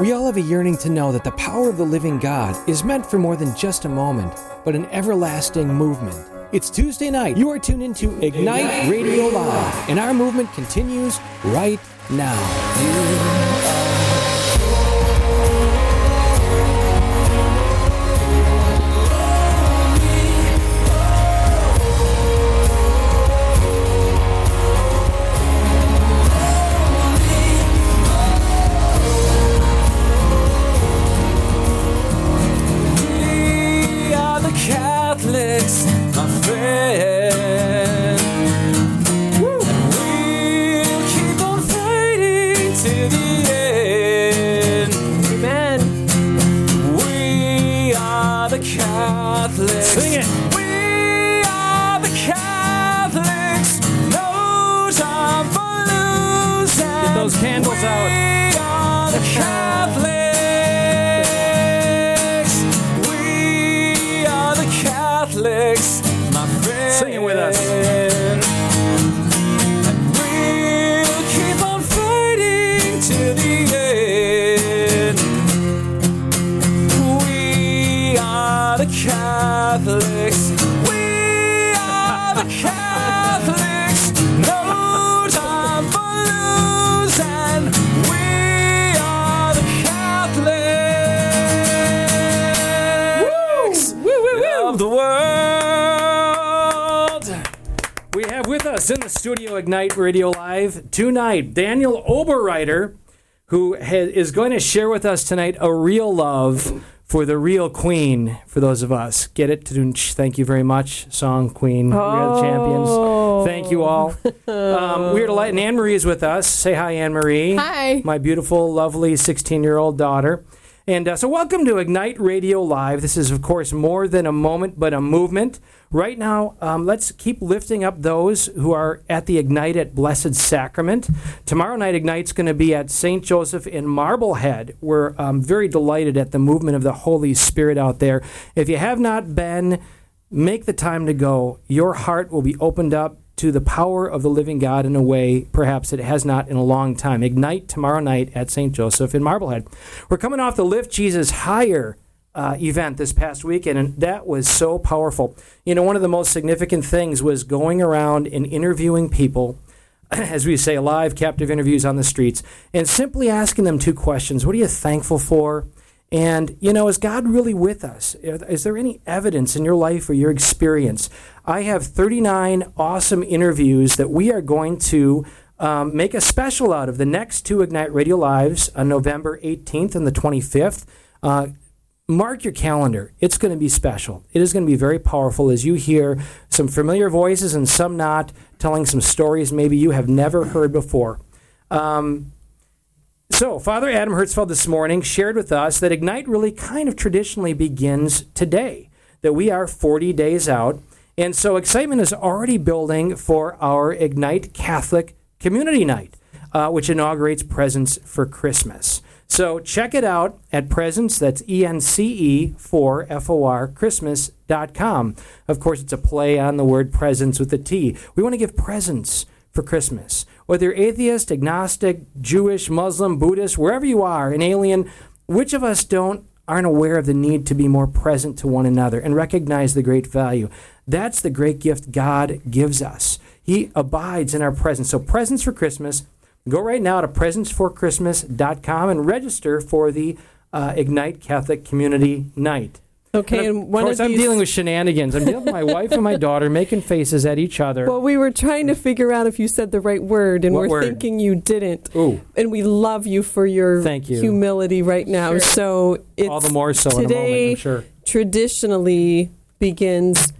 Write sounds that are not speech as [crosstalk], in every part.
We all have a yearning to know that the power of the living God is meant for more than just a moment, but an everlasting movement. It's Tuesday night. You are tuned into Ignite Radio Live, and our movement continues right now. Studio Ignite Radio Live tonight Daniel Oberreiter, who ha- is going to share with us tonight a real love for the real queen for those of us. Get it? Tudunch. Thank you very much. Song Queen. We are the champions. Thank you all. Um, we're delighted. And Anne Marie is with us. Say hi, Anne Marie. Hi. My beautiful, lovely 16 year old daughter. And uh, so, welcome to Ignite Radio Live. This is, of course, more than a moment, but a movement. Right now, um, let's keep lifting up those who are at the Ignite at Blessed Sacrament. Tomorrow night, Ignite's going to be at St. Joseph in Marblehead. We're um, very delighted at the movement of the Holy Spirit out there. If you have not been, make the time to go. Your heart will be opened up to the power of the living God in a way perhaps it has not in a long time. Ignite tomorrow night at St. Joseph in Marblehead. We're coming off the Lift Jesus Higher uh, event this past weekend, and that was so powerful. You know, one of the most significant things was going around and interviewing people. [clears throat] As we say, live captive interviews on the streets, and simply asking them two questions What are you thankful for? And, you know, is God really with us? Is there any evidence in your life or your experience? I have 39 awesome interviews that we are going to um, make a special out of the next two Ignite Radio Lives on November 18th and the 25th. Uh, mark your calendar. It's going to be special. It is going to be very powerful as you hear some familiar voices and some not, telling some stories maybe you have never heard before. Um, so, Father Adam Hertzfeld this morning shared with us that Ignite really kind of traditionally begins today, that we are 40 days out. And so, excitement is already building for our Ignite Catholic Community Night, uh, which inaugurates Presents for Christmas. So, check it out at Presents, that's E N C E for F O R, Christmas.com. Of course, it's a play on the word presents with a T. We want to give presents for Christmas. Whether atheist, agnostic, Jewish, Muslim, Buddhist, wherever you are, an alien, which of us don't aren't aware of the need to be more present to one another and recognize the great value? That's the great gift God gives us. He abides in our presence. So presents for Christmas. Go right now to presentsforchristmas.com and register for the uh, Ignite Catholic Community Night. Okay, And and of one course, of I'm these. dealing with shenanigans. I'm dealing with my wife and my daughter making faces at each other. well, we were trying to figure out if you said the right word, and What we're word? thinking you didn't. Ooh. And we love you for your Thank you. humility right now. So it's All the more so in a moment, today I'm sure. traditionally begins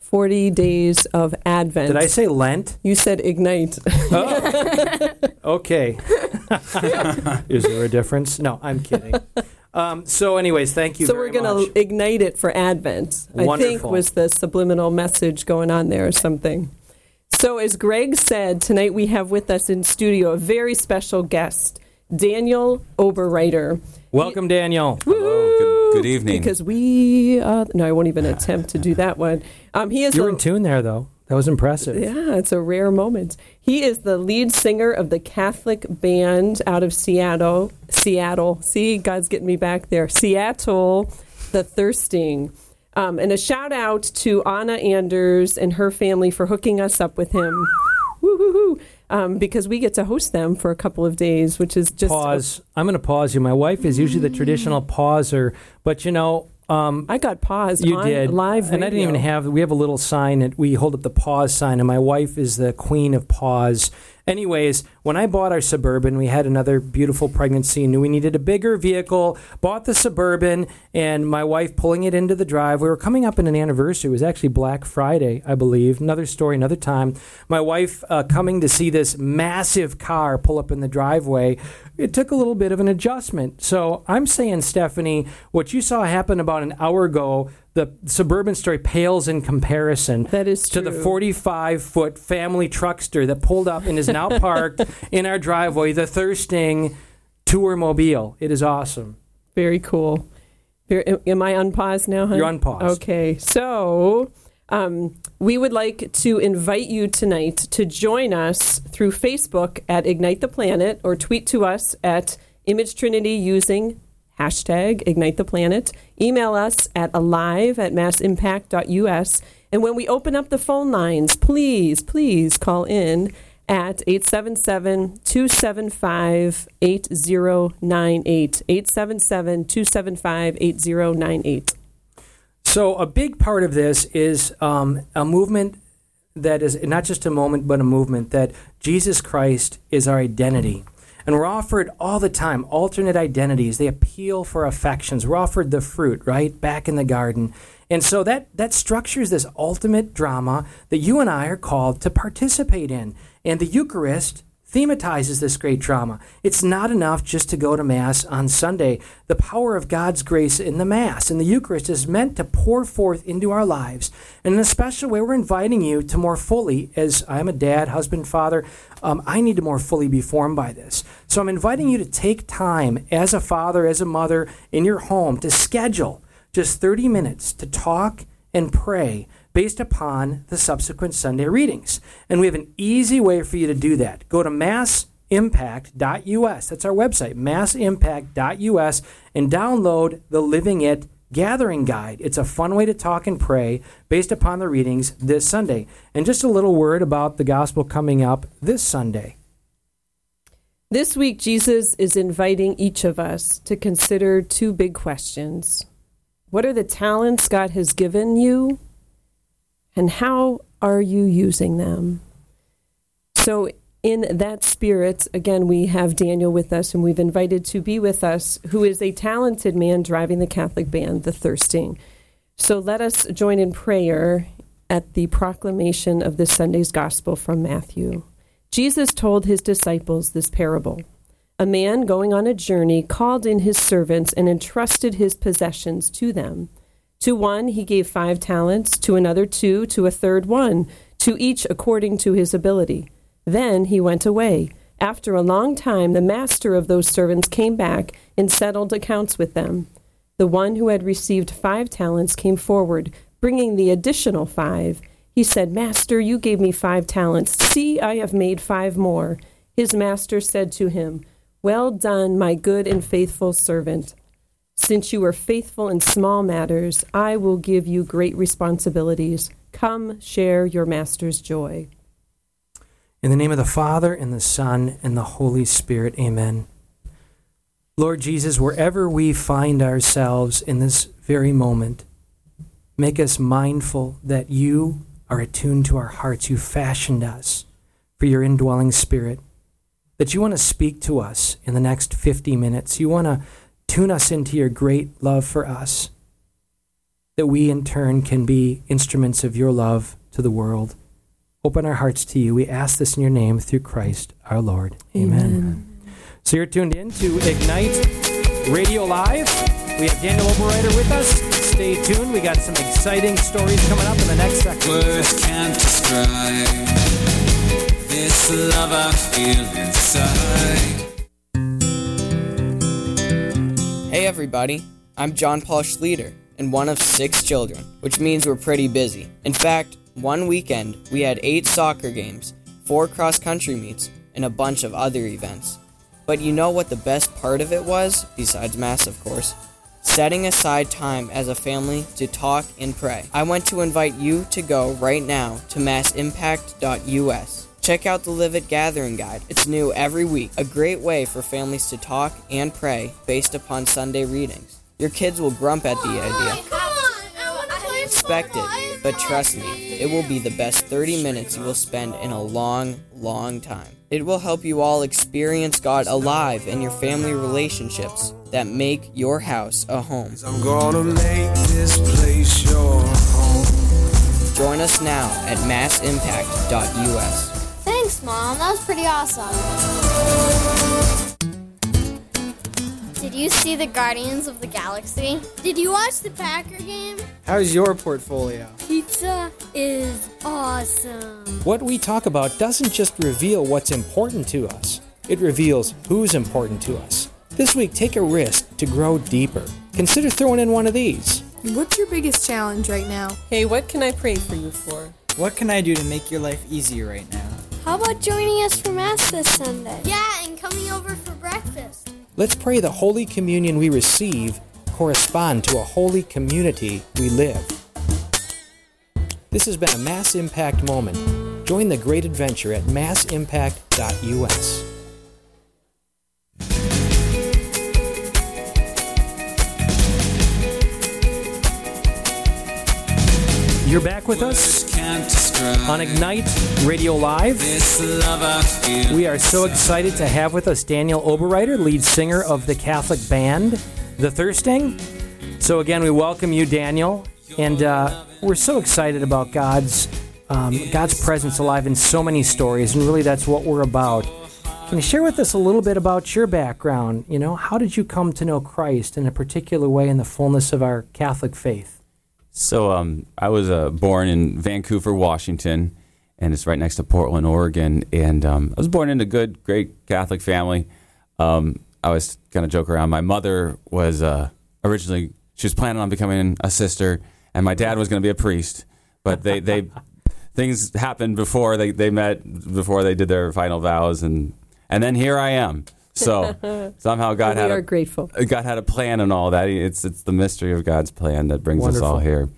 40 days of Advent. Did I say Lent? You said ignite. Oh. [laughs] Okay. [laughs] Is there a difference? No, I'm kidding. [laughs] Um, so, anyways, thank you so very we're going to ignite it for Advent. I think was the subliminal message going on there or something. So as Greg said, tonight we have with us in studio a very special guest, Daniel Oberreiter. Welcome, Daniel. Hello, good, good evening. Because we, uh, no, I won't even attempt to do that one. Um, he is You're a, in tune there, though. That was impressive. Yeah, it's a rare moment. He is the lead singer of the Catholic band out of Seattle. Seattle. See, God's getting me back there. Seattle, the Thirsting. Um, and a shout out to Anna Anders and her family for hooking us up with him. Woo-hoo-hoo. Um, because we get to host them for a couple of days, which is just Pause. I'm going to pause you. My wife is usually the traditional pauser, but you know, um, I got paused you on did live and I didn't even have. We have a little sign that we hold up the pause sign, and my wife is the queen of pause. Anyways, when I bought our suburban, we had another beautiful pregnancy. And knew we needed a bigger vehicle. Bought the suburban, and my wife pulling it into the drive. We were coming up in an anniversary. It was actually Black Friday, I believe. Another story, another time. My wife uh, coming to see this massive car pull up in the driveway. It took a little bit of an adjustment. So I'm saying, Stephanie, what you saw happen about an hour ago the suburban story pales in comparison That is to the 45 foot family truckster that pulled up and is now [laughs] parked in our driveway, the Thirsting Tour Mobile. It is awesome. Very cool. Very, am I unpaused now, hon? You're unpaused. Okay, so um, we would like to invite you tonight to join us through Facebook at Ignite the Planet or tweet to us at Image Trinity using hashtag Ignite the Planet. Email us at alive at massimpact.us. And when we open up the phone lines, please, please call in at 877 275 8098. 877 275 8098. So, a big part of this is um, a movement that is not just a moment, but a movement that Jesus Christ is our identity. And we're offered all the time alternate identities. They appeal for affections. We're offered the fruit, right? Back in the garden. And so that, that structures this ultimate drama that you and I are called to participate in. And the Eucharist thematizes this great drama. It's not enough just to go to Mass on Sunday. The power of God's grace in the Mass and the Eucharist is meant to pour forth into our lives. And in a special way, we're inviting you to more fully, as I'm a dad, husband, father, um, I need to more fully be formed by this. So I'm inviting you to take time as a father, as a mother, in your home to schedule just 30 minutes to talk and pray based upon the subsequent Sunday readings. And we have an easy way for you to do that. Go to massimpact.us. That's our website, massimpact.us, and download the Living It Gathering Guide. It's a fun way to talk and pray based upon the readings this Sunday. And just a little word about the gospel coming up this Sunday. This week, Jesus is inviting each of us to consider two big questions. What are the talents God has given you? And how are you using them? So, in that spirit, again, we have Daniel with us, and we've invited to be with us, who is a talented man driving the Catholic band, The Thirsting. So, let us join in prayer at the proclamation of this Sunday's Gospel from Matthew. Jesus told his disciples this parable. A man going on a journey called in his servants and entrusted his possessions to them. To one he gave five talents, to another two, to a third one, to each according to his ability. Then he went away. After a long time, the master of those servants came back and settled accounts with them. The one who had received five talents came forward, bringing the additional five. He said, Master, you gave me five talents. See, I have made five more. His master said to him, Well done, my good and faithful servant. Since you are faithful in small matters, I will give you great responsibilities. Come share your master's joy. In the name of the Father, and the Son, and the Holy Spirit, amen. Lord Jesus, wherever we find ourselves in this very moment, make us mindful that you are attuned to our hearts. You fashioned us for your indwelling spirit, that you want to speak to us in the next 50 minutes. You want to tune us into your great love for us, that we in turn can be instruments of your love to the world open our hearts to you. We ask this in your name through Christ our Lord. Amen. So you're tuned in to Ignite Radio Live. We have Daniel Oberreiter with us. Stay tuned. We got some exciting stories coming up in the next section. Words can't describe this love I feel inside. Hey everybody, I'm John Paul Schlueter and one of six children, which means we're pretty busy. In fact, One weekend, we had eight soccer games, four cross country meets, and a bunch of other events. But you know what the best part of it was, besides Mass, of course? Setting aside time as a family to talk and pray. I want to invite you to go right now to massimpact.us. Check out the Live It Gathering Guide. It's new every week, a great way for families to talk and pray based upon Sunday readings. Your kids will grump at the idea. Expect it, but trust me, it will be the best 30 minutes you will spend in a long, long time. It will help you all experience God alive in your family relationships that make your house a home. I'm gonna make this place your home. Join us now at massimpact.us. Thanks, Mom. That was pretty awesome. Did you see the Guardians of the Galaxy? Did you watch the Packer game? How's your portfolio? Pizza is awesome. What we talk about doesn't just reveal what's important to us, it reveals who's important to us. This week, take a risk to grow deeper. Consider throwing in one of these. What's your biggest challenge right now? Hey, what can I pray for you for? What can I do to make your life easier right now? How about joining us for Mass this Sunday? Yeah, and coming over for breakfast. Let's pray the Holy Communion we receive correspond to a holy community we live. This has been a Mass Impact moment. Join the great adventure at massimpact.us. You're back with us Can't describe on Ignite Radio Live. We are so excited to have with us Daniel Oberreiter, lead singer of the Catholic band The Thirsting. So again, we welcome you, Daniel, and uh, we're so excited about God's um, God's presence alive in so many stories, and really that's what we're about. Can you share with us a little bit about your background? You know, how did you come to know Christ in a particular way in the fullness of our Catholic faith? So um, I was uh, born in Vancouver, Washington, and it's right next to Portland, Oregon. And um, I was born in a good, great Catholic family. Um, I was kind of joke around. My mother was uh, originally she was planning on becoming a sister, and my dad was going to be a priest. But they they [laughs] things happened before they, they met, before they did their final vows, and and then here I am. So [laughs] somehow God we had are a, grateful. God had a plan and all that. It's it's the mystery of God's plan that brings us all here.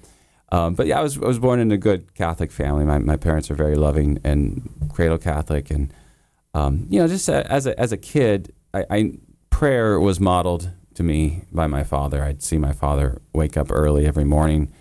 Um, but yeah, I was I was born in a good Catholic family. My my parents are very loving and cradle Catholic, and um, you know, just a, as a as a kid, I, I prayer was modeled to me by my father. I'd see my father wake up early every morning,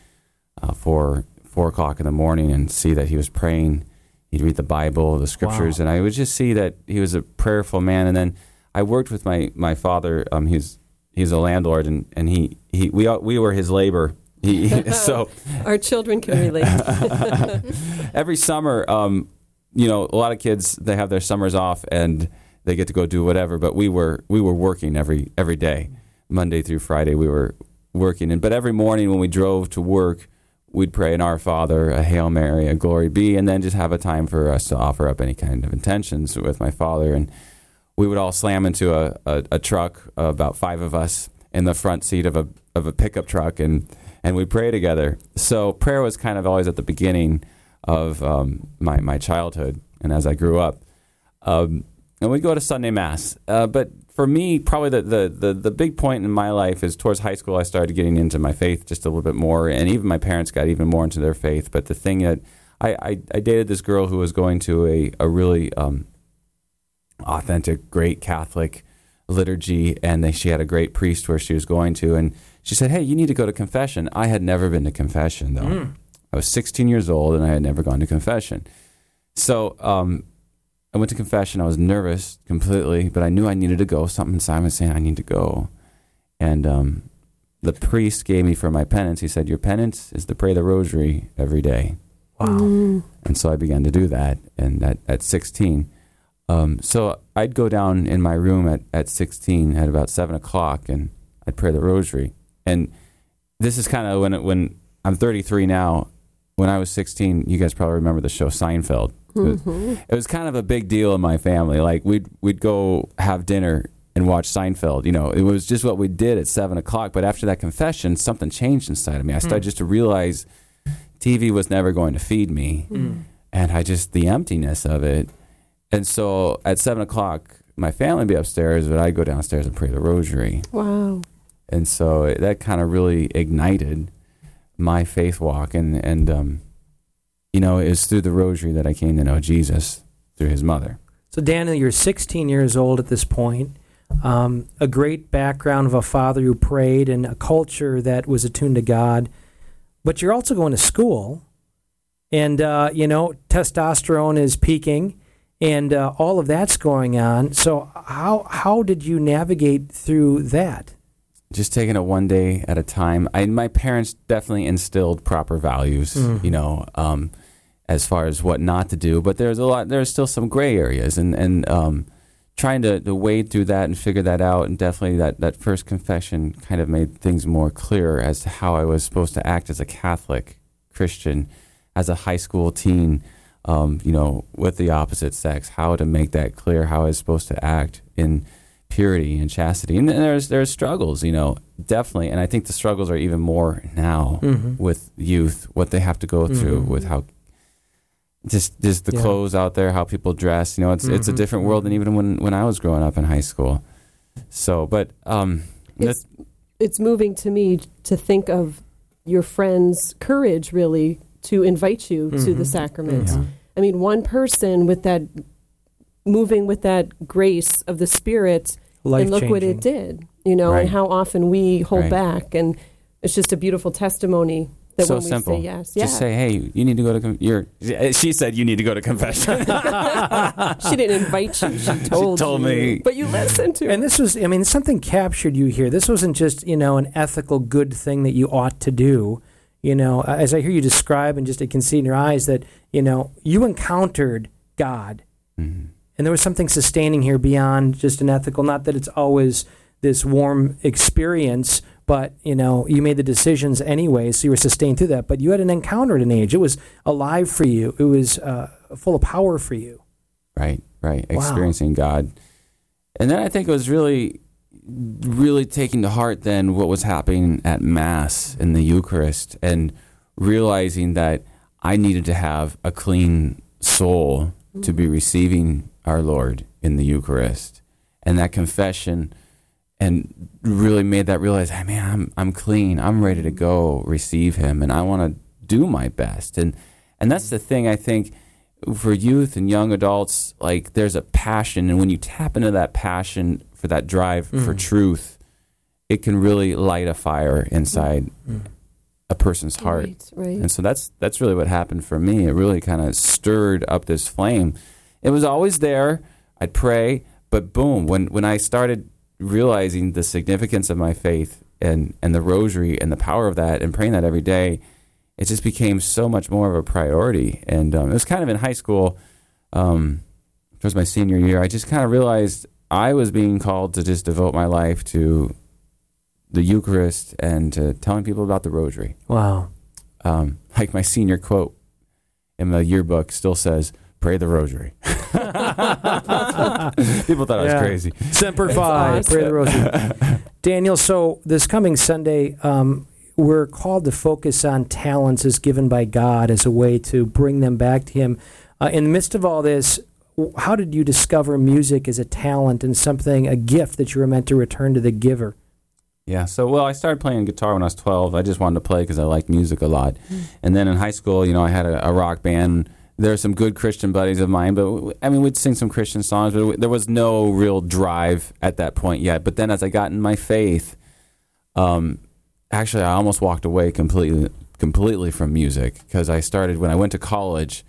uh, for four o'clock in the morning, and see that he was praying. He'd read the Bible, the scriptures, Wow. and I would just see that he was a prayerful man. And then I worked with my my father. Um, he's he's a landlord, and, and he, he we all- we were his labor. He, [laughs] so Our children can relate. [laughs] every summer, um, you know, a lot of kids they have their summers off and they get to go do whatever. But we were we were working every every day, Monday through Friday. We were working, and but every morning when we drove to work, we'd pray an Our Father, a Hail Mary, a Glory Be, and then just have a time for us to offer up any kind of intentions with my father. And we would all slam into a, a, a truck, about five of us in the front seat of a of a pickup truck, and and we'd pray together. So prayer was kind of always at the beginning of um, my my childhood, and as I grew up, um, and we'd go to Sunday mass. Uh, but for me, probably the, the, the, the big point in my life is towards high school, I started getting into my faith just a little bit more, and even my parents got even more into their faith. But the thing that I, I, I dated this girl who was going to a, a really um, authentic, great Catholic liturgy, and they, she had a great priest where she was going to, and she said, "Hey, you need to go to confession." I had never been to confession though. I was 16 years old, and I had never gone to confession. So um, I went to confession. I was nervous completely, but I knew I needed to go. Something inside was saying I need to go, and um, the priest gave me for my penance. He said, "Your penance is to pray the rosary every day." Wow. And so I began to do that, and at, at 16. Um, so I'd go down in my room at, at 16 at about 7 o'clock, and I'd pray the rosary. And this is kind of when it, when I'm 33 now. When I was 16, you guys probably remember the show Seinfeld. It was, mm-hmm. it was kind of a big deal in my family. Like we'd we'd go have dinner and watch Seinfeld. You know, it was just what we did at seven o'clock. But after that confession, something changed inside of me. I started mm. just to realize TV was never going to feed me, mm. and I just the emptiness of it. And so at seven o'clock, my family would be upstairs, but I'd go downstairs and pray the rosary. Wow. And so it- that kind of really ignited my faith walk, and and um, you know, it was through the rosary that I came to know Jesus through His mother. So, Daniel, you're 16 years old at this point. Um, a great background of a father who prayed and a culture that was attuned to God. But you're also going to school, and uh, you know testosterone is peaking, and uh, all of that's going on. So, how how did you navigate through that? just taking it one day at a time. I, my parents definitely instilled proper values, Mhm. you know, um, as far as what not to do. But there's a lot. There's still some gray areas, and and um, trying to, to wade through that and figure that out. And definitely that that first confession kind of made things more clear as to how I was supposed to act as a Catholic Christian, as a high school teen. Um, you know, with the opposite sex, how to make that clear, how I was supposed to act in purity and chastity. And there's there's struggles, you know, definitely. And I think the struggles are even more now Mhm. with youth, what they have to go through Mhm. with how just just the Yeah. clothes out there, how people dress. You know, it's it's a Mhm. different world than even when when I was growing up in high school. So, but um, It's, it's moving to me to think of your friend's courage, really, to invite you to the Mhm. sacraments. Yeah. I mean, one person with that, moving with that grace of the Spirit, Life and look what it did, you know, Right. and how often we hold Right. back. And it's just a beautiful testimony that so when we simple. say yes, yeah. Just say, hey, you need to go to. Com- you're, she said you need to go to confession. [laughs] [laughs] she didn't invite you, she told, told you. me. But you listened to her. And this was, I mean, something captured you here. This wasn't just, you know, an ethical good thing that you ought to do. You know, as I hear you describe and just I can see in your eyes that, you know, you encountered God. Mhm. And there was something sustaining here beyond just an ethical, not that it's always this warm experience, but, you know, you made the decisions anyway, so you were sustained through that. But you had an encounter at an age. It was alive for you, it was uh, full of power for you. Right, right. Wow. Experiencing God. And then I think it was really, really taking to heart then what was happening at Mass in the Eucharist and realizing that I needed to have a clean soul to be receiving our Lord in the Eucharist. And that confession and really made that realize, hey, man, I'm, I'm clean. I'm ready to go receive him and I want to do my best. And, and that's the thing I think for youth and young adults, like there's a passion, and when you tap into that passion for that drive for Mhm. truth, it can really light a fire inside Mm. a person's heart. Right, right. And so that's that's really what happened for me. It really kind of stirred up this flame. It was always there. I'd pray, but boom, when when I started realizing the significance of my faith and and the rosary and the power of that and praying that every day, it just became so much more of a priority. And um, it was kind of in high school, um, towards my senior year, I just kind of realized I was being called to just devote my life to the Eucharist and to telling people about the rosary Wow. um, like my senior quote in the yearbook still says, "Pray the Rosary." [laughs] People thought I was Yeah. crazy. Semper Fi, awesome. pray the rosary. [laughs] Daniel, so this coming Sunday, um, we're called to focus on talents as given by God as a way to bring them back to Him. Uh, in the midst of all this, how did you discover music as a talent and something, a gift that you were meant to return to the giver? Yeah. So, well, I started playing guitar when I was 12. I just wanted to play because I liked music a lot. And then in high school, you know, I had a, a rock band. There are some good Christian buddies of mine, but I mean, we'd sing some Christian songs, but there was no real drive at that point yet. But then as I got in my faith, um, actually, I almost walked away completely, completely from music because I started when I went to college.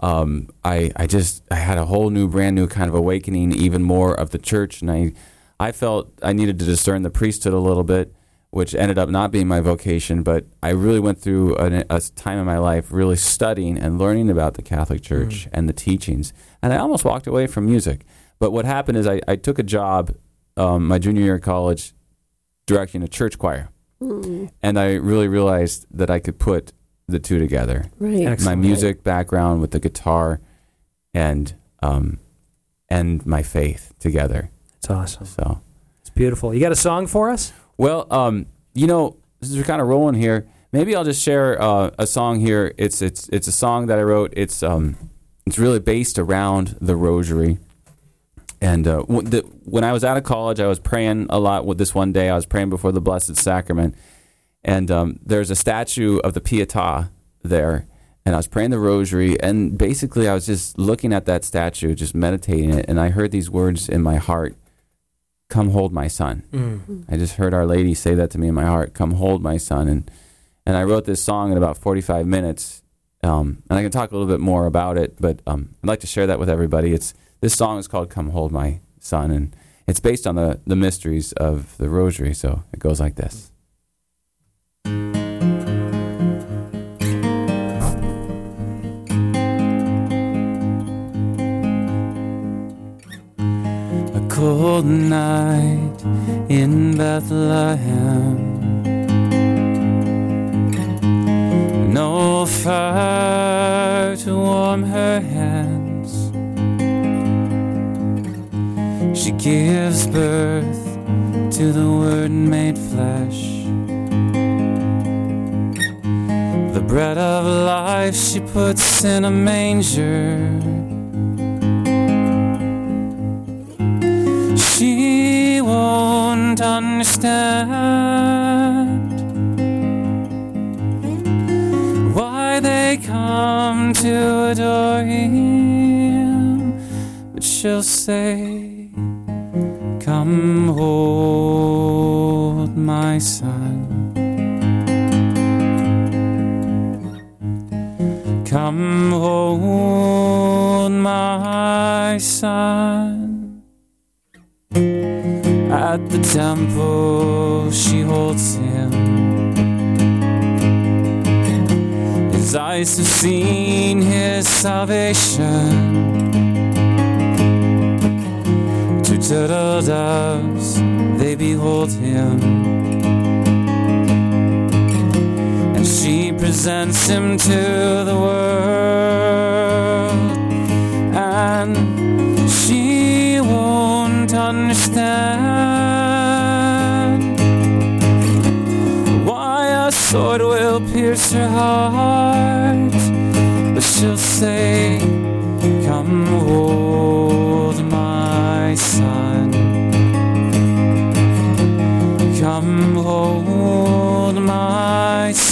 Um, I I just I had a whole new, brand new kind of awakening, even more of the church, and I I felt I needed to discern the priesthood a little bit, which ended up not being my vocation. But I really went through an, a time in my life really studying and learning about the Catholic Church and the teachings, and I almost walked away from music. But what happened is I, I took a job um, my junior year of college directing a church choir, Mm, and I really realized that I could put the two together right. Excellent. my music background with the guitar and um, and my faith together. It's awesome. So It's beautiful. You got a song for us? well, um, you know, since we're kind of rolling here, maybe I'll just share uh, a song here. It's it's it's a song that I wrote. It's um it's really based around the Rosary. And uh, w- the, when I was out of college, I was praying a lot. With this one day, I was praying before the Blessed Sacrament, and um, there's a statue of the Pietà there, and I was praying the Rosary, and basically I was just looking at that statue, just meditating it, and I heard these words in my heart: "Come hold my son." Mm. I just heard Our Lady say that to me in my heart, "Come hold my son," and and I wrote this song in about 45 minutes. Um, and I can talk a little bit more about it, but um, I'd like to share that with everybody. It's this song is called "Come Hold My Son," and it's based on the the mysteries of the Rosary. So it goes like this. A cold night in Bethlehem. No fire to warm her hands. She gives birth to the Word made flesh. The bread of life she puts in a manger. She won't understand why they come to adore him, but she'll say, Come hold my son. Come hold my son. At the temple, she holds him. His eyes have seen his salvation. Two turtle doves, they behold him. And she presents him to the world. And she won't understand why a sword will pierce her heart. But she'll say,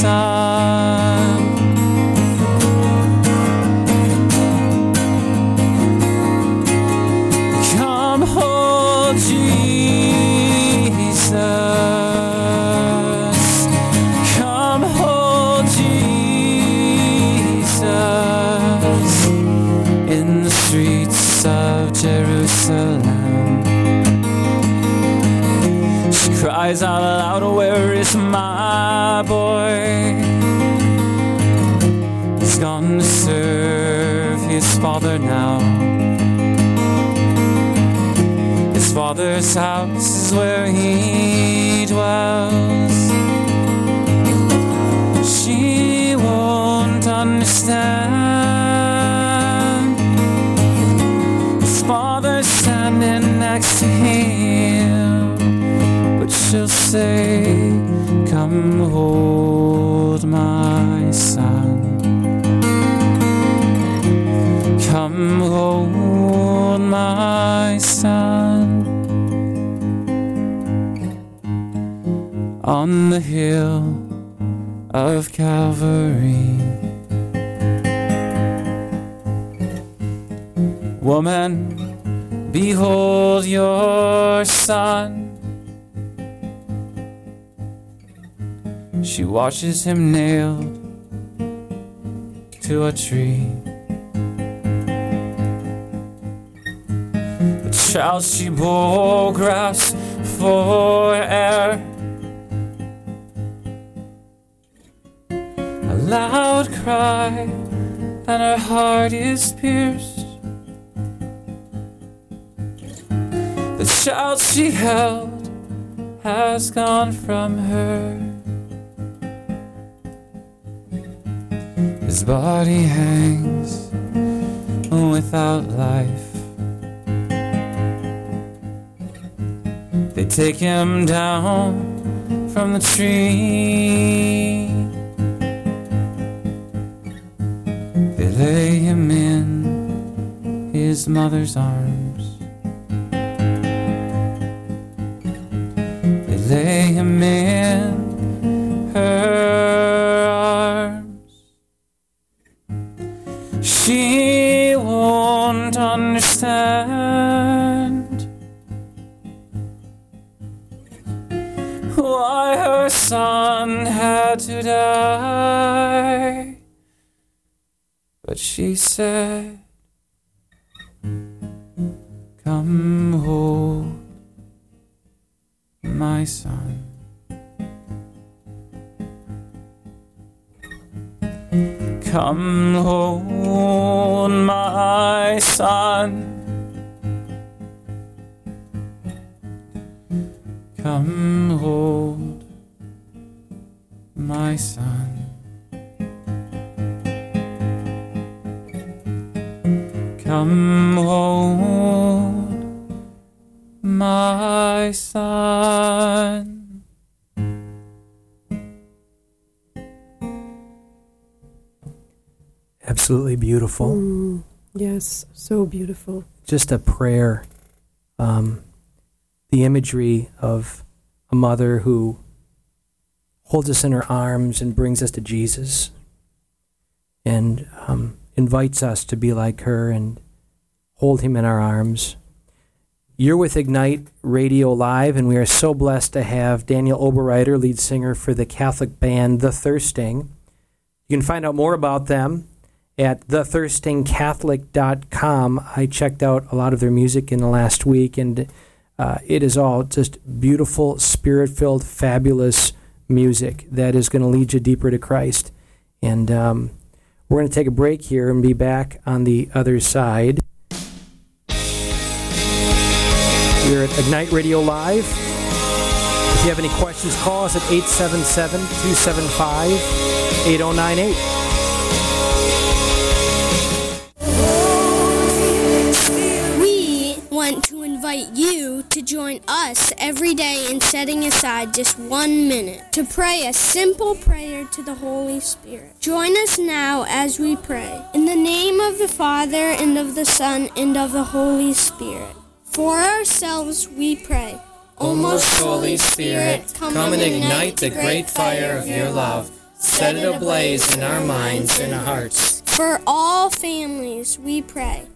my father's house is where he dwells. She won't understand. His father's standing next to him, but she'll say, Come hold my son. Come hold my son. On the hill of Calvary. Woman, behold your son. She watches him nailed to a tree. The child she bore grasps for air. Loud cry, and her heart is pierced. The child she held has gone from her. His body hangs without life. They take him down from the tree. Lay him in his mother's arms. They lay him in her arms. She won't understand why her son had to die. But she said, Come hold my son. Come hold my son. Come hold my son. Come hold my son. Absolutely beautiful. Mm, yes, so beautiful. Just a prayer. Um, the imagery of a mother who holds us in her arms and brings us to Jesus and um, invites us to be like her and hold him in our arms. You're with Ignite Radio Live, and we are so blessed to have Daniel Oberreiter, lead singer for the Catholic band The Thirsting. You can find out more about them at thethirstingcatholic.com. I checked out a lot of their music in the last week, and uh, it is all just beautiful, spirit filled, fabulous music that is going to lead you deeper to Christ. And um, we're going to take a break here and be back on the other side. We're at Ignite Radio Live. If you have any questions, call us at 877 275 8098. Invite you to join us every day in setting aside just one minute to pray a simple prayer to the Holy Spirit. Join us now as we pray. In the name of the Father, and of the Son, and of the Holy Spirit. For ourselves we pray. O most Holy Spirit, come and ignite the great fire of your love. Set it ablaze in our minds and hearts. For all families we pray.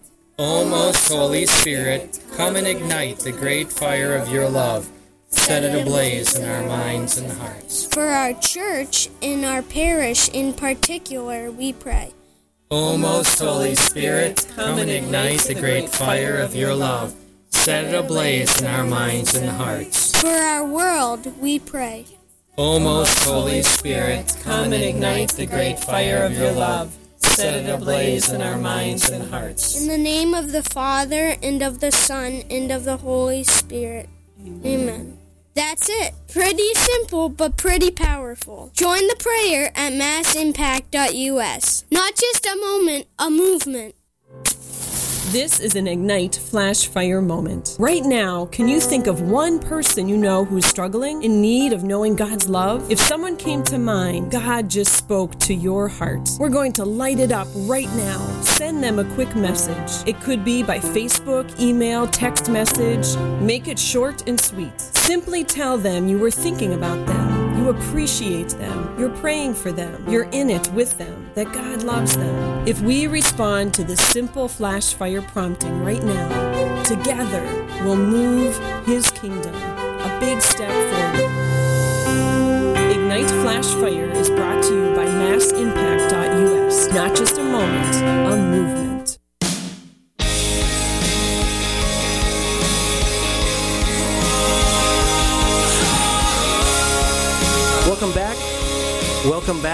O most Holy Spirit, come and ignite the great fire of your love. Set it ablaze in our minds and hearts. For our church and our parish in particular, we pray. O most Holy Spirit, come and ignite the great fire of your love. Set it ablaze in our minds and hearts. For our world, we pray. O most Holy Spirit, come and ignite the great fire of your love. Set it ablaze in our minds and hearts. In the name of the Father, and of the Son, and of the Holy Spirit. Amen. That's it. Pretty simple, but pretty powerful. Join the prayer at massimpact.us. Not just a moment, a movement. This is an Ignite Flash Fire moment. Right now, can you think of one person you know who's struggling, in need of knowing God's love? If someone came to mind, God just spoke to your heart. We're going to light it up right now. Send them a quick message. It could be by Facebook, email, text message. Make it short and sweet. Simply tell them you were thinking about them. You appreciate them. You're praying for them. You're in it with them. That God loves them. If we respond to this simple flash fire prompting right now, together we'll move His kingdom a big step forward.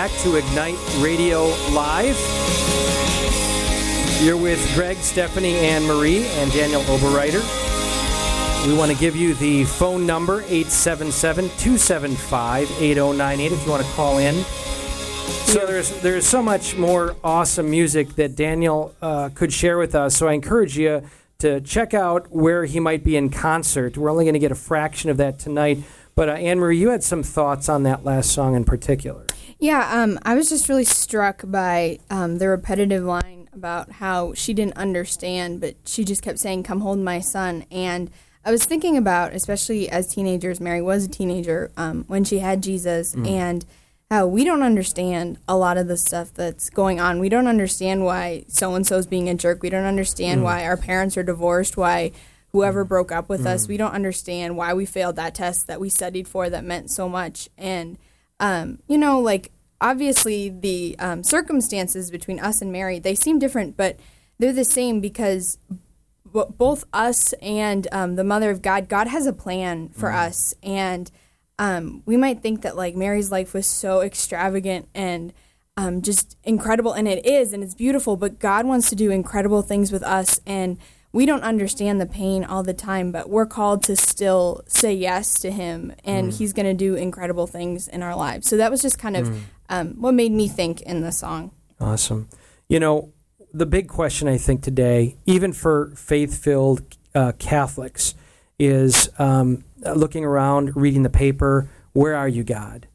Back to Ignite Radio Live. You're with Greg, Stephanie, Anne Marie, and Daniel Oberreiter. We want to give you the phone number 877 275 8098 if you want to call in. So there's there's so much more awesome music that Daniel uh, could share with us. So I encourage you to check out where he might be in concert. We're only going to get a fraction of that tonight. But uh, Anne Marie, you had some thoughts on that last song in particular. Yeah, um, I was just really struck by um, the repetitive line, about how she didn't understand, but she just kept saying, "Come hold my son." And I was thinking about, especially as teenagers, Mary was a teenager um, when she had Jesus, Mm. and how we don't understand a lot of the stuff that's going on. We don't understand why so and so is being a jerk. We don't understand Mm. why our parents are divorced. Why whoever broke up with us. Mm. We don't understand why we failed that test that we studied for that meant so much. And um, you know, like obviously the um, circumstances between us and Mary they seem different, but they're the same because b- both us and um, the Mother of God, God has a plan for us, and um, we might think that like Mary's life was so extravagant and um, just incredible, and it is, and it's beautiful. But God wants to do incredible things with us, and we don't understand the pain all the time, but we're called to still say yes to Him, and Mm. He's going to do incredible things in our lives. So that was just kind of Mm. um, what made me think in the song. Awesome. You know, the big question I think today, even for faith filled uh, Catholics, is um, looking around, reading the paper. Where are you, God?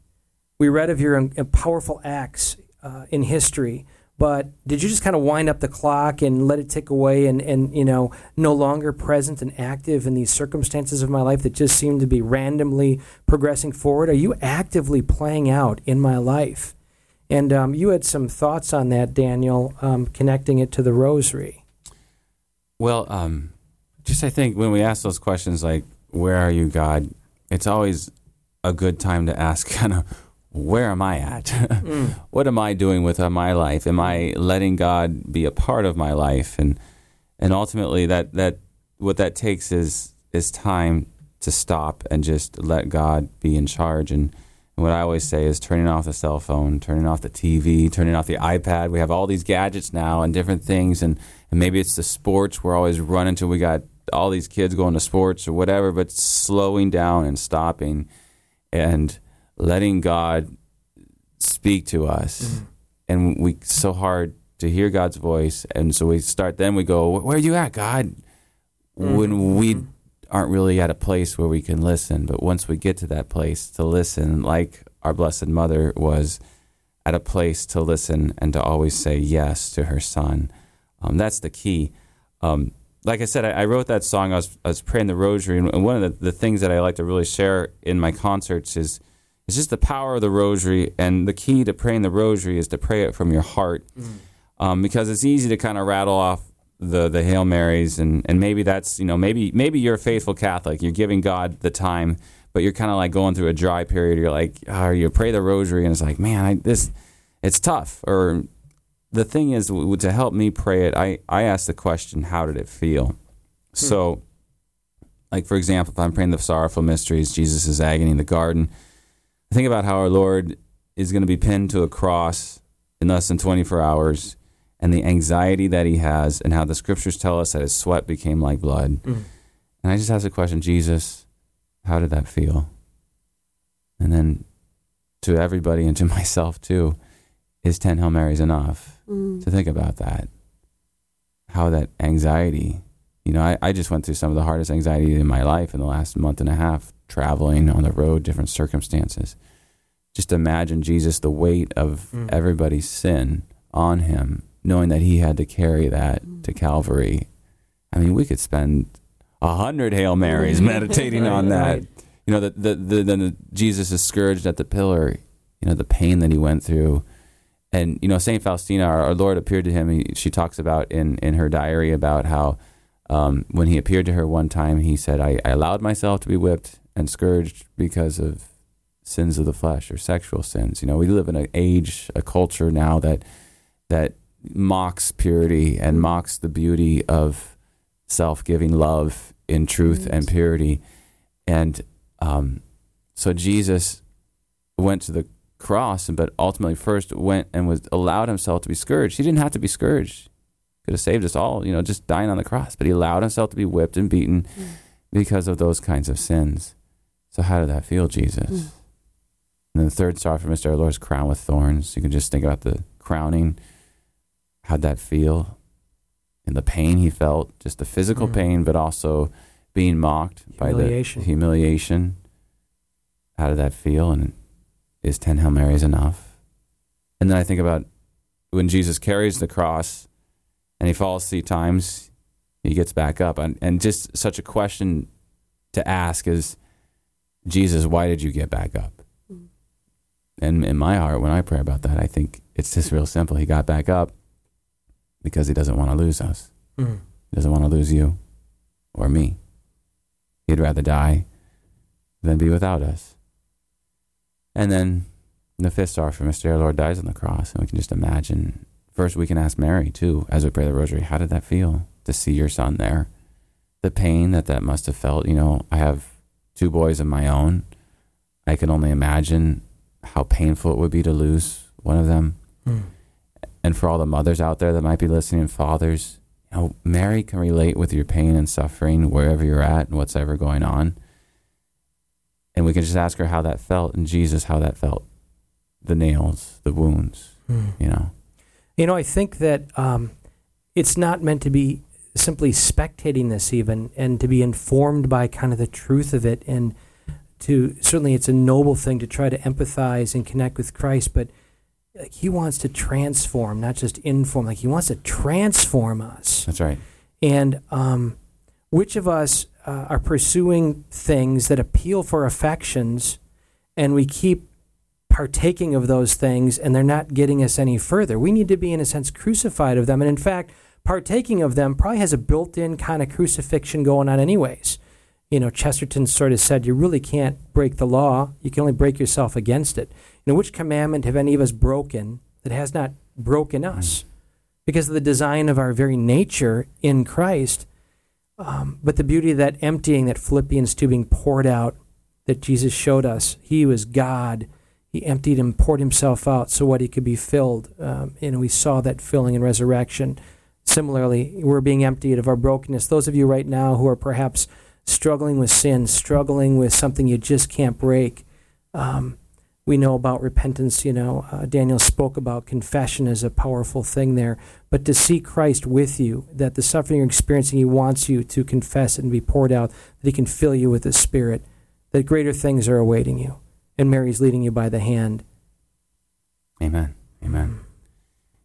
We read of your um, powerful acts uh, in history, but did you just kind of wind up the clock and let it tick away and, and, you know, no longer present and active in these circumstances of my life that just seem to be randomly progressing forward? Are you actively playing out in my life? And um, you had some thoughts on that, Daniel, um, connecting it to the rosary. Well, um, just I think when we ask those questions like, where are you, God? It's always a good time to ask, [laughs] kind of, where am I at? [laughs] Mm. What am I doing with my life? Am I letting God be a part of my life? And and ultimately, that that what that takes is is time to stop and just let God be in charge. And, and what I always say is turning off the cell phone, turning off the TV, turning off the iPad. We have all these gadgets now and different things, and, and maybe it's the sports. We're always running till we got all these kids going to sports or whatever, but slowing down and stopping and letting God speak to us. And we so hard to hear God's voice, and so we start. Then we go, "Where are you at, God?" When we aren't really at a place where we can listen, but once we get to that place to listen, like our Blessed Mother was at a place to listen and to always say yes to her Son, um, that's the key. Um, like I said, I, I wrote that song. I was, I was praying the Rosary, and, and one of the, the things that I like to really share in my concerts is is just the power of the Rosary. And the key to praying the Rosary is to pray it from your heart, mm. um, because it's easy to kind of rattle off the the Hail Marys, and, and maybe that's you know maybe maybe you're a faithful Catholic, you're giving God the time, but you're kind of like going through a dry period. You're like, oh, you pray the Rosary, and it's like, man, I, this it's tough. Or the thing is, to help me pray it, I I ask the question, how did it feel? Hmm. So, like for example, if I'm praying the sorrowful mysteries, Jesus' agony in the garden, think about how our Lord is going to be pinned to a cross in less than 24 hours, and the anxiety that he has, and how the scriptures tell us that his sweat became like blood. Mm. And I just ask the question, Jesus, how did that feel? And then to everybody and to [laughs] myself too, is 10 Hail Marys enough Mm. to think about that? How that anxiety, you know, I, I just went through some of the hardest anxiety in my life in the last month and a half, traveling on the road, different circumstances. Just imagine Jesus, the weight of Mm. everybody's sin on him, knowing that he had to carry that to Calvary. I mean, we could spend a hundred Hail Marys [laughs] meditating on that. Right. You know, the, the, the, the, Jesus is scourged at the pillar, you know, the pain that he went through. And, you know, St. Faustina, our, our Lord appeared to him. He, she talks about in, in her diary about how um, when he appeared to her one time, he said, I, I allowed myself to be whipped and scourged because of sins of the flesh or sexual sins. You know, we live in an age, a culture now that that mocks purity and mocks the beauty of self-giving love in truth and purity. And um, so Jesus went to the cross, but ultimately first went and was allowed himself to be scourged. He didn't have to be scourged. Could have saved us all, you know, just dying on the cross. But he allowed himself to be whipped and beaten because of those kinds of sins. So how did that feel, Jesus? Mm. And then the third sorrowful mystery Our Lord's crown with thorns. You can just think about the crowning. How'd that feel? And the pain he felt, just the physical Mm. pain, but also being mocked by the humiliation. How did that feel? And is 10 Hail Marys enough? And then I think about when Jesus carries the cross and he falls three times, he gets back up. And, and just such a question to ask is, Jesus, why did you get back up? And in my heart, when I pray about that, I think it's just real simple. He got back up because he doesn't want to lose us. Mm. He doesn't want to lose you or me. He'd rather die than be without us. And then the fifth sorrowful mystery Our Lord dies on the cross, and we can just imagine. First, we can ask Mary too, as we pray the Rosary, how did that feel to see your son there? The pain that that must have felt. You know, I have two boys of my own. I can only imagine how painful it would be to lose one of them. Mm. And for all the mothers out there that might be listening, and fathers, you know, Mary can relate with your pain and suffering wherever you're at and what's ever going on. And we can just ask her how that felt, and Jesus how that felt. The nails, the wounds, Mm. you know. You know, I think that um, it's not meant to be simply spectating this, even, and to be informed by kind of the truth of it. And to certainly, it's a noble thing to try to empathize and connect with Christ, but like, He wants to transform, not just inform. Like He wants to transform us. That's right. And um, which of us uh, are pursuing things that appeal for affections, and we keep partaking of those things, and they're not getting us any further? We need to be, in a sense, crucified of them. And in fact, partaking of them probably has a built in kind of crucifixion going on, anyways. You know, Chesterton sort of said, you really can't break the law. You can only break yourself against it. You know, which commandment have any of us broken that has not broken us? Because of the design of our very nature in Christ. Um, but the beauty of that emptying, that Philippians 2 being poured out, that Jesus showed us, He was God. He emptied and poured Himself out so what He could be filled. Um, and we saw that filling in resurrection. Similarly, we're being emptied of our brokenness. Those of you right now who are perhaps struggling with sin, struggling with something you just can't break, um, we know about repentance. You know, uh, Daniel spoke about confession as a powerful thing there. But to see Christ with you, that the suffering you're experiencing, He wants you to confess and be poured out, that He can fill you with the Spirit, that greater things are awaiting you. And Mary's leading you by the hand. Amen. Amen.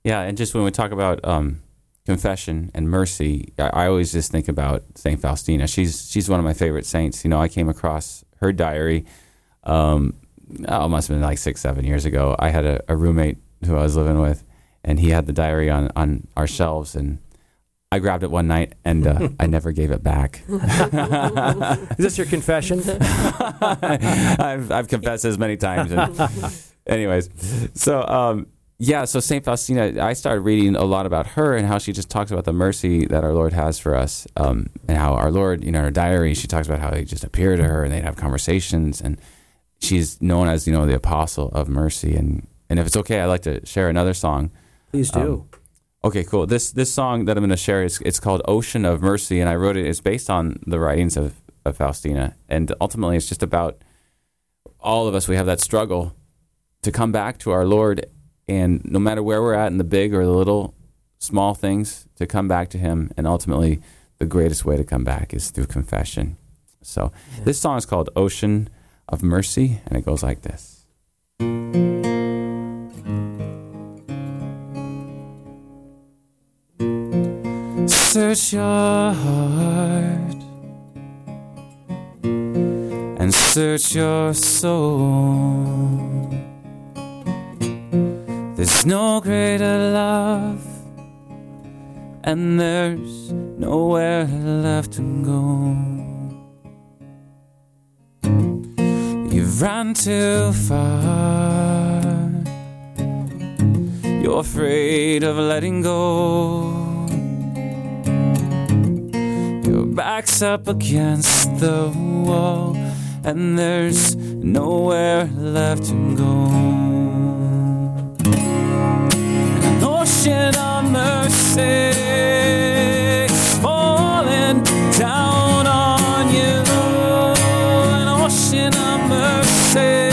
Yeah, and just when we talk about um, confession and mercy, I, I always just think about Saint Faustina. She's she's one of my favorite saints. You know, I came across her diary. Um, oh, it must have been like six, seven years ago. I had a, a roommate who I was living with, and he had the diary on on our shelves, and I grabbed it one night, and uh, I [laughs] never gave it back. [laughs] Is this your confession? [laughs] I've, I've confessed as many times. And anyways, so um, yeah, so Saint Faustina, I started reading a lot about her and how she just talks about the mercy that our Lord has for us, um, and how our Lord, you know, in her diary, she talks about how he just appeared to her and they'd have conversations, and she's known as you know the apostle of mercy. And and if it's okay, I'd like to share another song. Please do. Um, Okay, cool. This this song that I'm going to share is it's called "Ocean of Mercy," and I wrote it. It's based on the writings of, of Faustina, and ultimately, it's just about all of us. We have that struggle to come back to our Lord, and no matter where we're at in the big or the little, small things, to come back to Him, and ultimately, the greatest way to come back is through confession. So, this song is called "Ocean of Mercy," and it goes like this. Search your heart and search your soul. There's no greater love, and there's nowhere left to go. You've run too far, you're afraid of letting go. Your back's up against the wall, and there's nowhere left to go. Ocean of mercy falling down on you. An ocean of mercy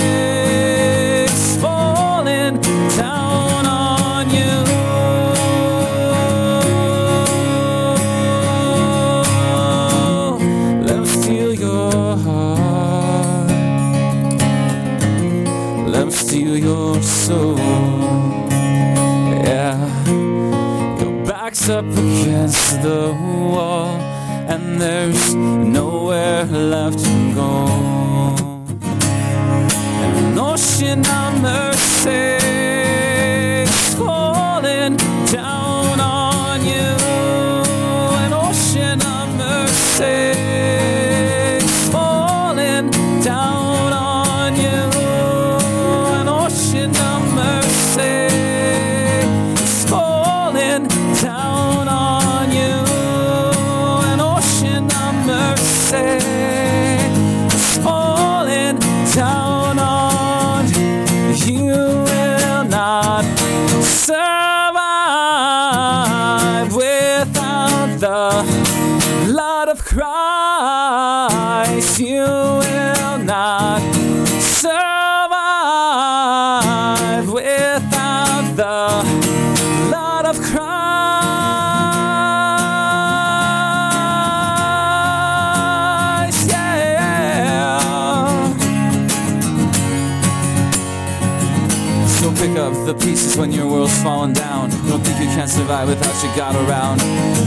against the wall, and there's nowhere left to go. An ocean of mercy when your world's falling down. Don't think you can't survive without your God around.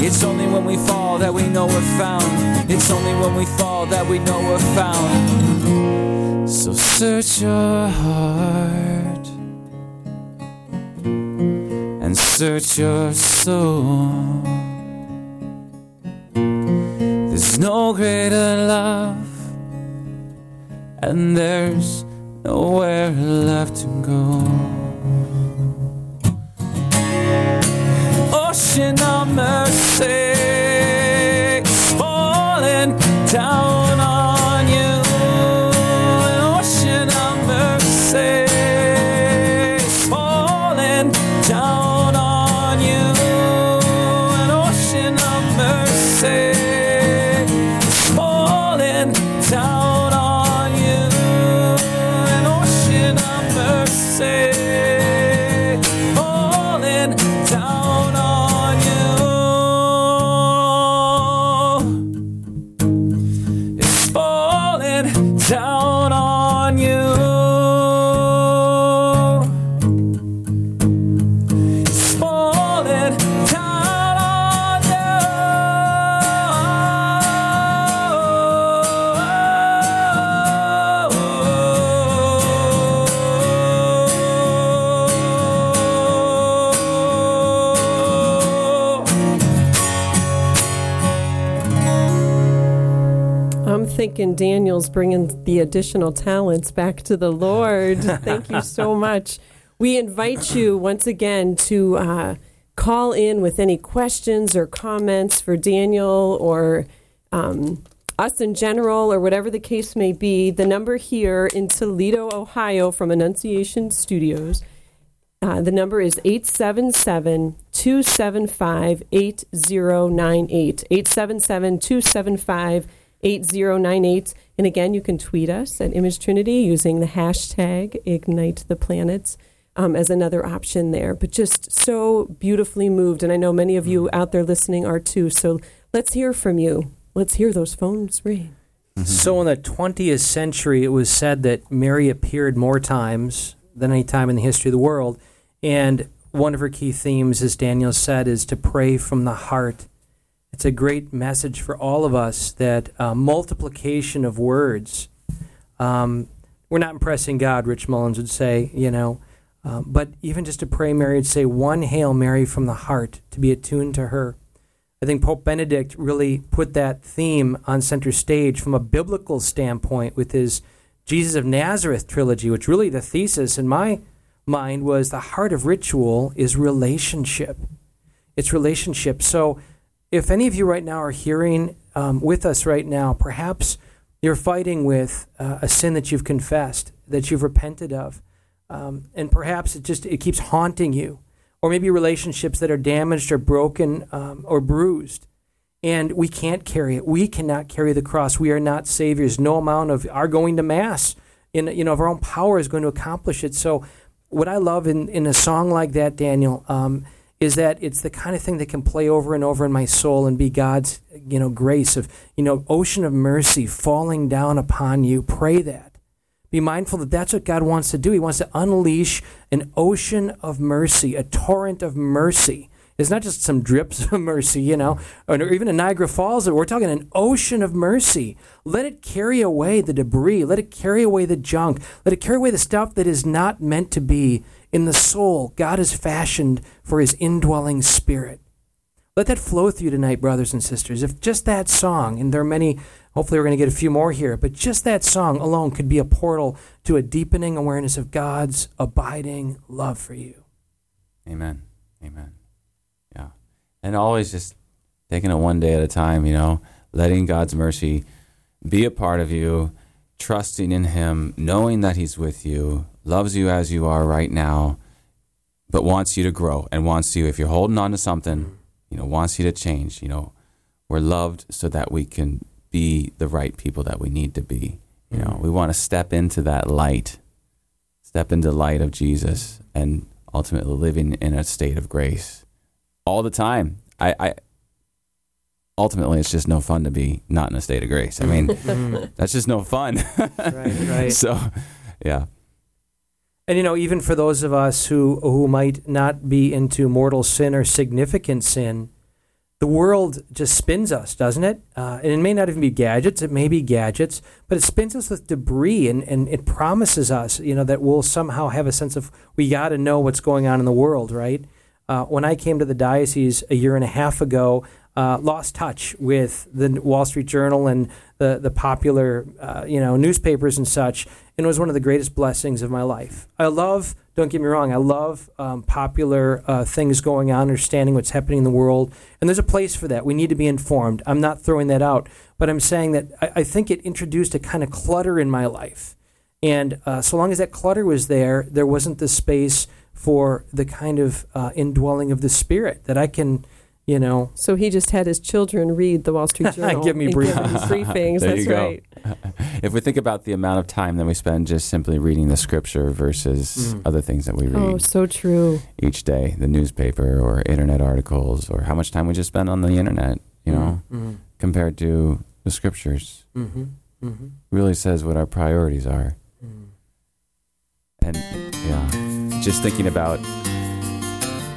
It's only when we fall that we know we're found. It's only when we fall that we know we're found. So search your heart and search your soul. There's no greater love, and there's nowhere left to go. Ocean of mercy falling down I'm Daniel's bringing the additional talents back to the Lord. [laughs] Thank you so much. We invite you once again to uh, call in with any questions or comments for Daniel or um, us in general or whatever the case may be. The number here in Toledo, Ohio, from Annunciation Studios. Uh, the number is 877 275 8098. 877 275 8098. And again, you can tweet us at Image Trinity using the hashtag Ignite the Planets um, as another option there. But just so beautifully moved. And I know many of you out there listening are too. So let's hear from you. Let's hear those phones ring. So in the 20th century, it was said that Mary appeared more times than any time in the history of the world. And one of her key themes, as Daniel said, is to pray from the heart. It's a great message for all of us that uh, multiplication of words. Um, we're not impressing God, Rich Mullins would say, you know. Um, but even just to pray, Mary would say one Hail Mary from the heart to be attuned to her. I think Pope Benedict really put that theme on center stage from a biblical standpoint with his Jesus of Nazareth trilogy, which really the thesis in my mind was the heart of ritual is relationship. It's relationship. So if any of you right now are hearing um, with us right now, perhaps you're fighting with uh, a sin that you've confessed, that you've repented of, um, and perhaps it just it keeps haunting you, or maybe relationships that are damaged or broken um, or bruised, and we can't carry it. We cannot carry the cross. We are not saviors. No amount of our going to mass in you know of our own power is going to accomplish it. So, what I love in in a song like that, Daniel. Um, is that it's the kind of thing that can play over and over in my soul and be God's, you know, grace of, you know, ocean of mercy falling down upon you. Pray that. Be mindful that that's what God wants to do. He wants to unleash an ocean of mercy, a torrent of mercy. It's not just some drips [laughs] of mercy, you know, or even a Niagara Falls. We're talking an ocean of mercy. Let it carry away the debris. Let it carry away the junk. Let it carry away the stuff that is not meant to be in the soul God has fashioned for his indwelling spirit. Let that flow through you tonight, brothers and sisters. If just that song, and there are many, hopefully we're going to get a few more here, but just that song alone could be a portal to a deepening awareness of God's abiding love for you. Amen. Amen. Yeah. And always just taking it one day at a time, you know, letting God's mercy be a part of you, trusting in Him, knowing that He's with you, loves you as you are right now, but wants you to grow and wants you, if you're holding on to something, you know, wants you to change. You know, we're loved so that we can be the right people that we need to be. You know, mm. we want to step into that light, step into the light of Jesus, and ultimately living in a state of grace all the time. I, I ultimately, it's just no fun to be not in a state of grace. I mean, [laughs] mm. that's just no fun. Right, right. [laughs] So, yeah. And you know, even for those of us who who might not be into mortal sin or significant sin, the world just spins us, doesn't it? Uh, and it may not even be gadgets; it may be gadgets, but it spins us with debris, and, and it promises us, you know, that we'll somehow have a sense of we got to know what's going on in the world, right? Uh, when I came to the diocese a year and a half ago, uh, lost touch with the Wall Street Journal and the the popular uh, you know newspapers and such, and it was one of the greatest blessings of my life. I love, don't get me wrong, I love um, popular uh, things going on, understanding what's happening in the world, and there's a place for that. We need to be informed. I'm not throwing that out, but I'm saying that I, I think it introduced a kind of clutter in my life, and uh, so long as that clutter was there, there wasn't the space for the kind of uh, indwelling of the Spirit that I can you know. So he just had his children read the Wall Street [laughs] Journal. Give me brief- briefings. [laughs] There That's you go. right. [laughs] if we think about the amount of time that we spend just simply reading the scripture versus Mm. other things that we read Oh, so true. each day, the newspaper or internet articles, or how much time we just spend on the internet, you know, Mhm. compared to the scriptures, Mm-hmm. Mm-hmm. really says what our priorities are. And yeah, just thinking about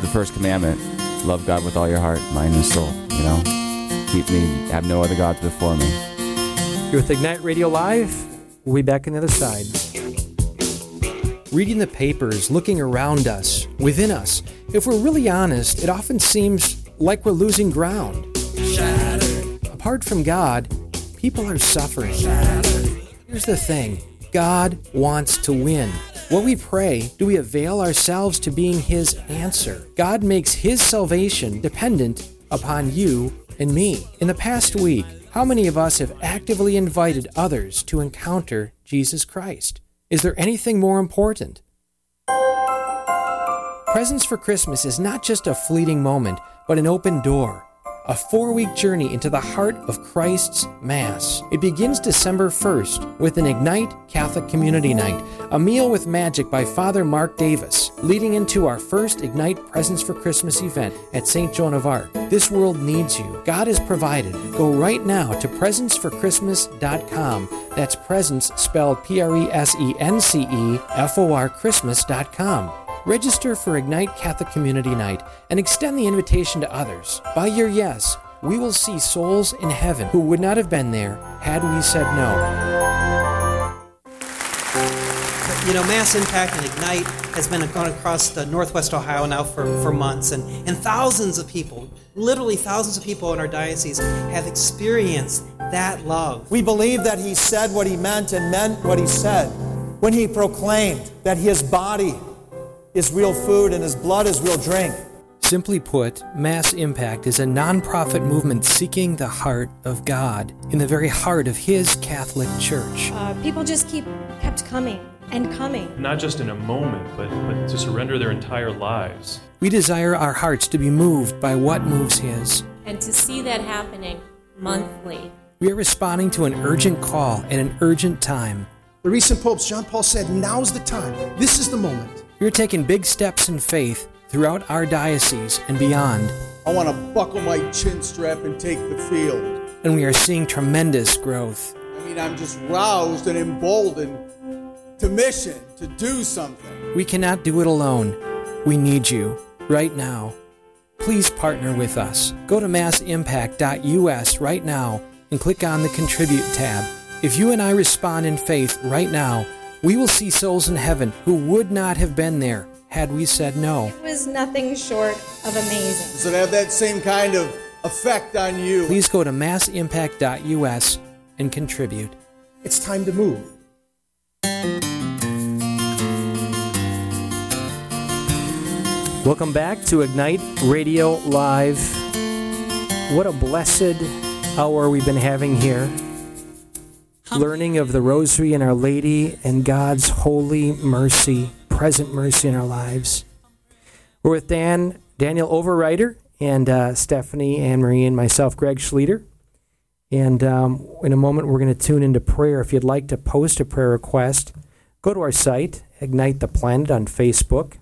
the first commandment love God with all your heart, mind, and soul, you know, keep me, have no other gods before me. You're with Ignite Radio Live. We'll be back on the other side. Reading the papers, looking around us, within us, if we're really honest, it often seems like we're losing ground. Apart from God, people are suffering. Here's the thing God wants to win. When we pray, do we avail ourselves to being His answer? God makes His salvation dependent upon you and me. In the past week, how many of us have actively invited others to encounter Jesus Christ? Is there anything more important? Presence for Christmas is not just a fleeting moment, but an open door. A four week journey into the heart of Christ's Mass. It begins December 1st with an Ignite Catholic Community Night, a meal with magic by Father Mark Davis, leading into our first Ignite Presence for Christmas event at St. Joan of Arc. This world needs you. God has provided. Go right now to presenceforchristmas.com. That's presence spelled P R E S E N C E F O R Christmas.com. Register for Ignite Catholic Community Night and extend the invitation to others. By your yes, we will see souls in heaven who would not have been there had we said no. You know, Mass Impact and Ignite has been going across the Northwest Ohio now for, for months, and, and thousands of people, literally thousands of people in our diocese, have experienced that love. We believe that he said what he meant and meant what he said when he proclaimed that his body is real food and his blood is real drink. Simply put, Mass Impact is a nonprofit movement seeking the heart of God in the very heart of His Catholic Church. Uh, people just keep kept coming and coming. Not just in a moment, but, but to surrender their entire lives. We desire our hearts to be moved by what moves His. And to see that happening monthly. We are responding to an urgent call at an urgent time. The recent popes, John Paul said, now's the time. This is the moment. We are taking big steps in faith throughout our diocese and beyond. I want to buckle my chin strap and take the field. And we are seeing tremendous growth. I mean, I'm just roused and emboldened to mission, to do something. We cannot do it alone. We need you right now. please partner with us. Go to massimpact.us right now and click on the Contribute tab. If you and I respond in faith right now, we will see souls in heaven who would not have been there had we said no. It was nothing short of amazing. Does it have that same kind of effect on you? Please go to massimpact.us and contribute. It's time to move. Welcome back to Ignite Radio Live. What a blessed hour we've been having here. Learning of the Rosary and Our Lady and God's holy mercy, present mercy in our lives. We're with Dan, Daniel Overrider, and uh, Stephanie, Anne Marie, and myself, Greg Schlueter. And um, in a moment, we're going to tune into prayer. If you'd like to post a prayer request, go to our site, Ignite the Planet on Facebook.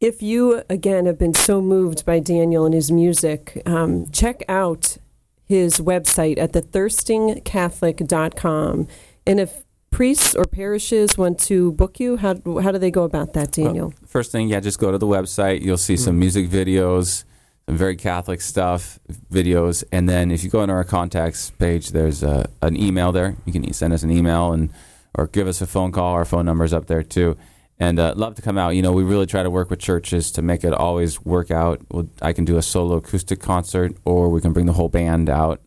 If you, again, have been so moved by Daniel and his music, um, check out his website at thethirstingcatholic.com. And if priests or parishes want to book you, how, how do they go about that, Daniel? First thing, yeah, just go to the website. You'll see some mm-hmm. music videos, some very Catholic stuff, videos, and then if you go into our contacts page, there's a, an email there. You can send us an email and or give us a phone call. Our phone number's up there too. And uh, love to come out. You know, we really try to work with churches to make it always work out. We'll, I can do a solo acoustic concert, or we can bring the whole band out.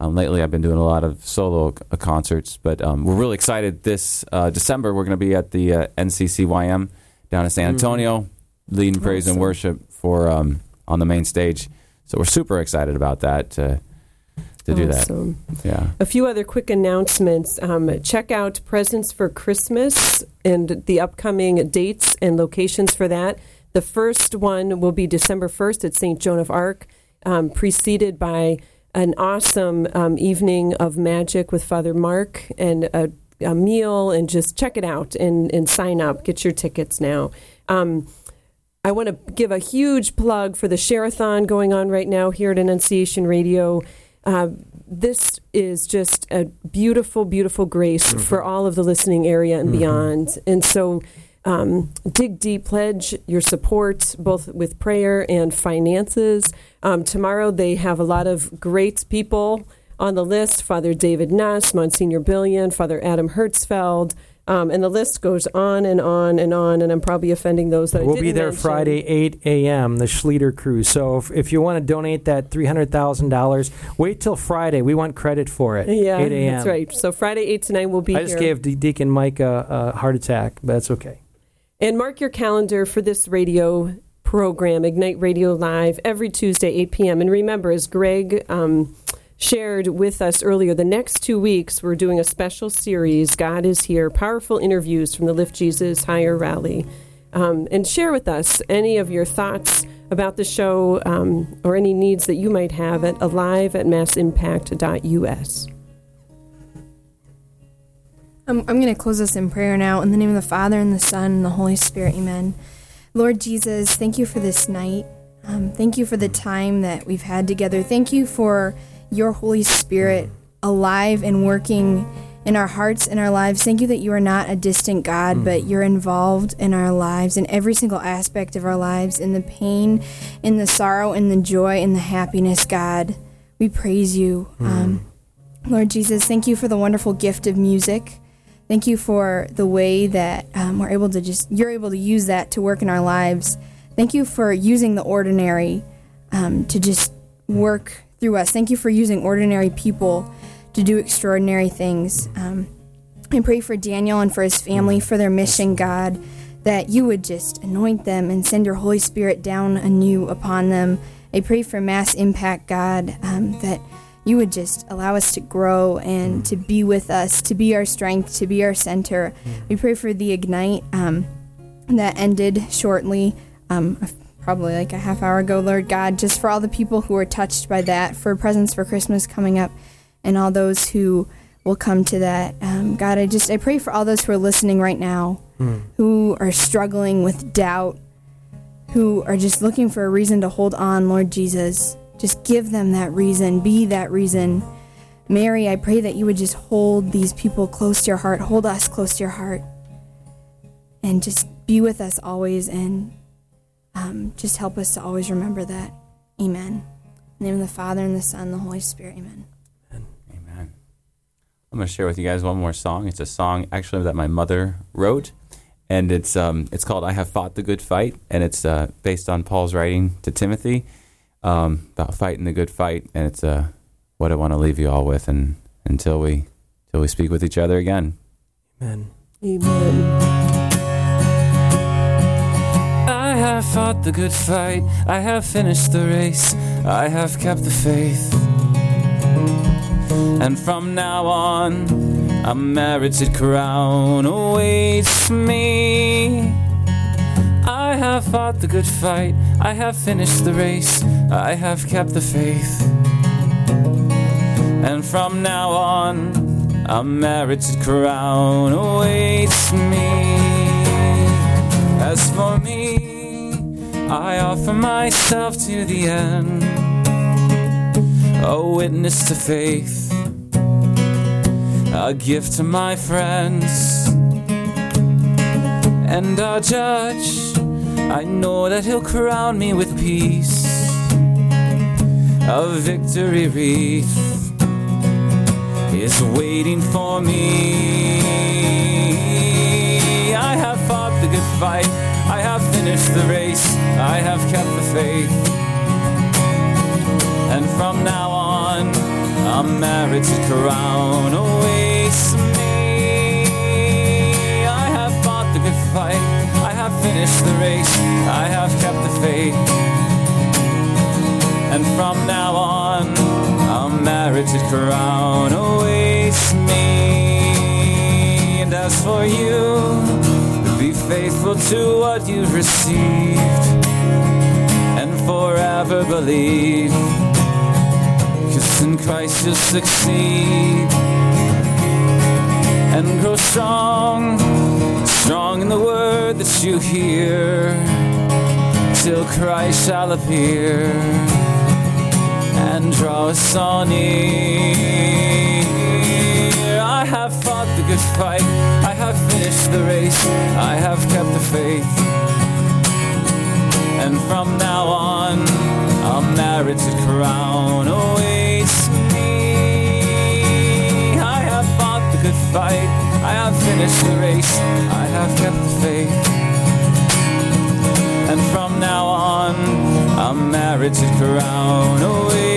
Um, lately, I've been doing a lot of solo uh, concerts, but um, we're really excited. This uh, December, we're going to be at the uh, NCCYM down in San Mhm. Antonio, leading praise and worship for um, on the main stage. So we're super excited about that to to do that. Yeah. A few other quick announcements. Um, check out Presence for Christmas and the upcoming dates and locations for that. The first one will be December 1st at St. Joan of Arc, um, preceded by an awesome um, evening of magic with Father Mark and a, a meal, and just check it out and, and sign up. Get your tickets now. Um, I want to give a huge plug for the Share-a-thon going on right now here at Annunciation Radio. Uh, this is just a beautiful, beautiful grace for all of the listening area and Mhm. beyond. And so, um, dig deep, pledge your support both with prayer and finances. Um, tomorrow, they have a lot of great people on the list Father David Nuss, Monsignor Billion, Father Adam Hertzfeld. Um, and the list goes on and on and on, and I'm probably offending those that I We'll be there mention. Friday, 8 a.m., the Schlueter Cruise. So if, if you want to donate that $300,000, wait till Friday. We want credit for it. Yeah, 8 a.m. that's right. So Friday, 8 to 9, will be I just here. gave De- Deacon Mike a, a heart attack, but that's okay. And mark your calendar for this radio program, Ignite Radio Live, every Tuesday, 8 p.m. And remember, as Greg um, shared with us earlier, the next two weeks we're doing a special series, God is Here, powerful interviews from the Lift Jesus Higher Rally. Um, and share with us any of your thoughts about the show um, or any needs that you might have at alive at massimpact.us. I'm, I'm going to close us in prayer now. In the name of the Father, and the Son, and the Holy Spirit, amen. Lord Jesus, thank you for this night. Um, thank you for the time that we've had together. Thank you for your Holy Spirit alive and working in our hearts and our lives. Thank you that you are not a distant God, but you're involved in our lives, in every single aspect of our lives, in the pain, in the sorrow, in the joy, in the happiness, God. We praise you. Um, Lord Jesus, thank you for the wonderful gift of music. Thank you for the way that um, we're able to just, you're able to use that to work in our lives. Thank you for using the ordinary um, to just work through us. Thank you for using ordinary people to do extraordinary things. Um, I pray for Daniel and for his family, for their mission, God, that you would just anoint them and send your Holy Spirit down anew upon them. I pray for mass impact, God, um, that you would just allow us to grow and to be with us, to be our strength, to be our center. We pray for the Ignite um, that ended shortly, um, probably like a half hour ago, Lord God, just for all the people who are touched by that, for Presence for Christmas coming up, and all those who will come to that. Um, God, I just I pray for all those who are listening right now, who are struggling with doubt, who are just looking for a reason to hold on, Lord Jesus. Just give them that reason, be that reason. Mary, I pray that you would just hold these people close to your heart, hold us close to your heart, and just be with us always. And um, just help us to always remember that. Amen. In the name of the Father, and the Son, and the Holy Spirit. Amen. Amen. I'm going to share with you guys one more song. It's a song actually that my mother wrote, and it's um, it's called "I Have Fought the Good Fight," and it's uh, based on Paul's writing to Timothy um, about fighting the good fight, and it's uh, what I want to leave you all with, and until we until we speak with each other again. Amen. Amen. I have fought the good fight. I have finished the race. I have kept the faith. And from now on, a merited crown awaits me. I have fought the good fight. I have finished the race. I have kept the faith. And from now on, a merited crown awaits me. As for me, I offer myself to the end, a witness to faith, a gift to my friends, and our judge. I know that he'll crown me with peace, a victory wreath is waiting for me. I have fought the good fight. I have finished the race. I have kept the faith. And from now on, merited crown oh, awaits me. I have fought the good fight. I have finished the race. I have kept the faith. And from now on, merited crown oh, awaits me. And as for you, be faithful to what you've received and forever believe. Cause in Christ you'll succeed and grow strong, strong in the word that you hear till Christ shall appear and draw us all near. I have fought the good fight, I have finished the race, I have kept the faith. And from now on, a merited crown awaits me. I have fought the good fight, I have finished the race, I have kept the faith. And from now on, a merited crown awaits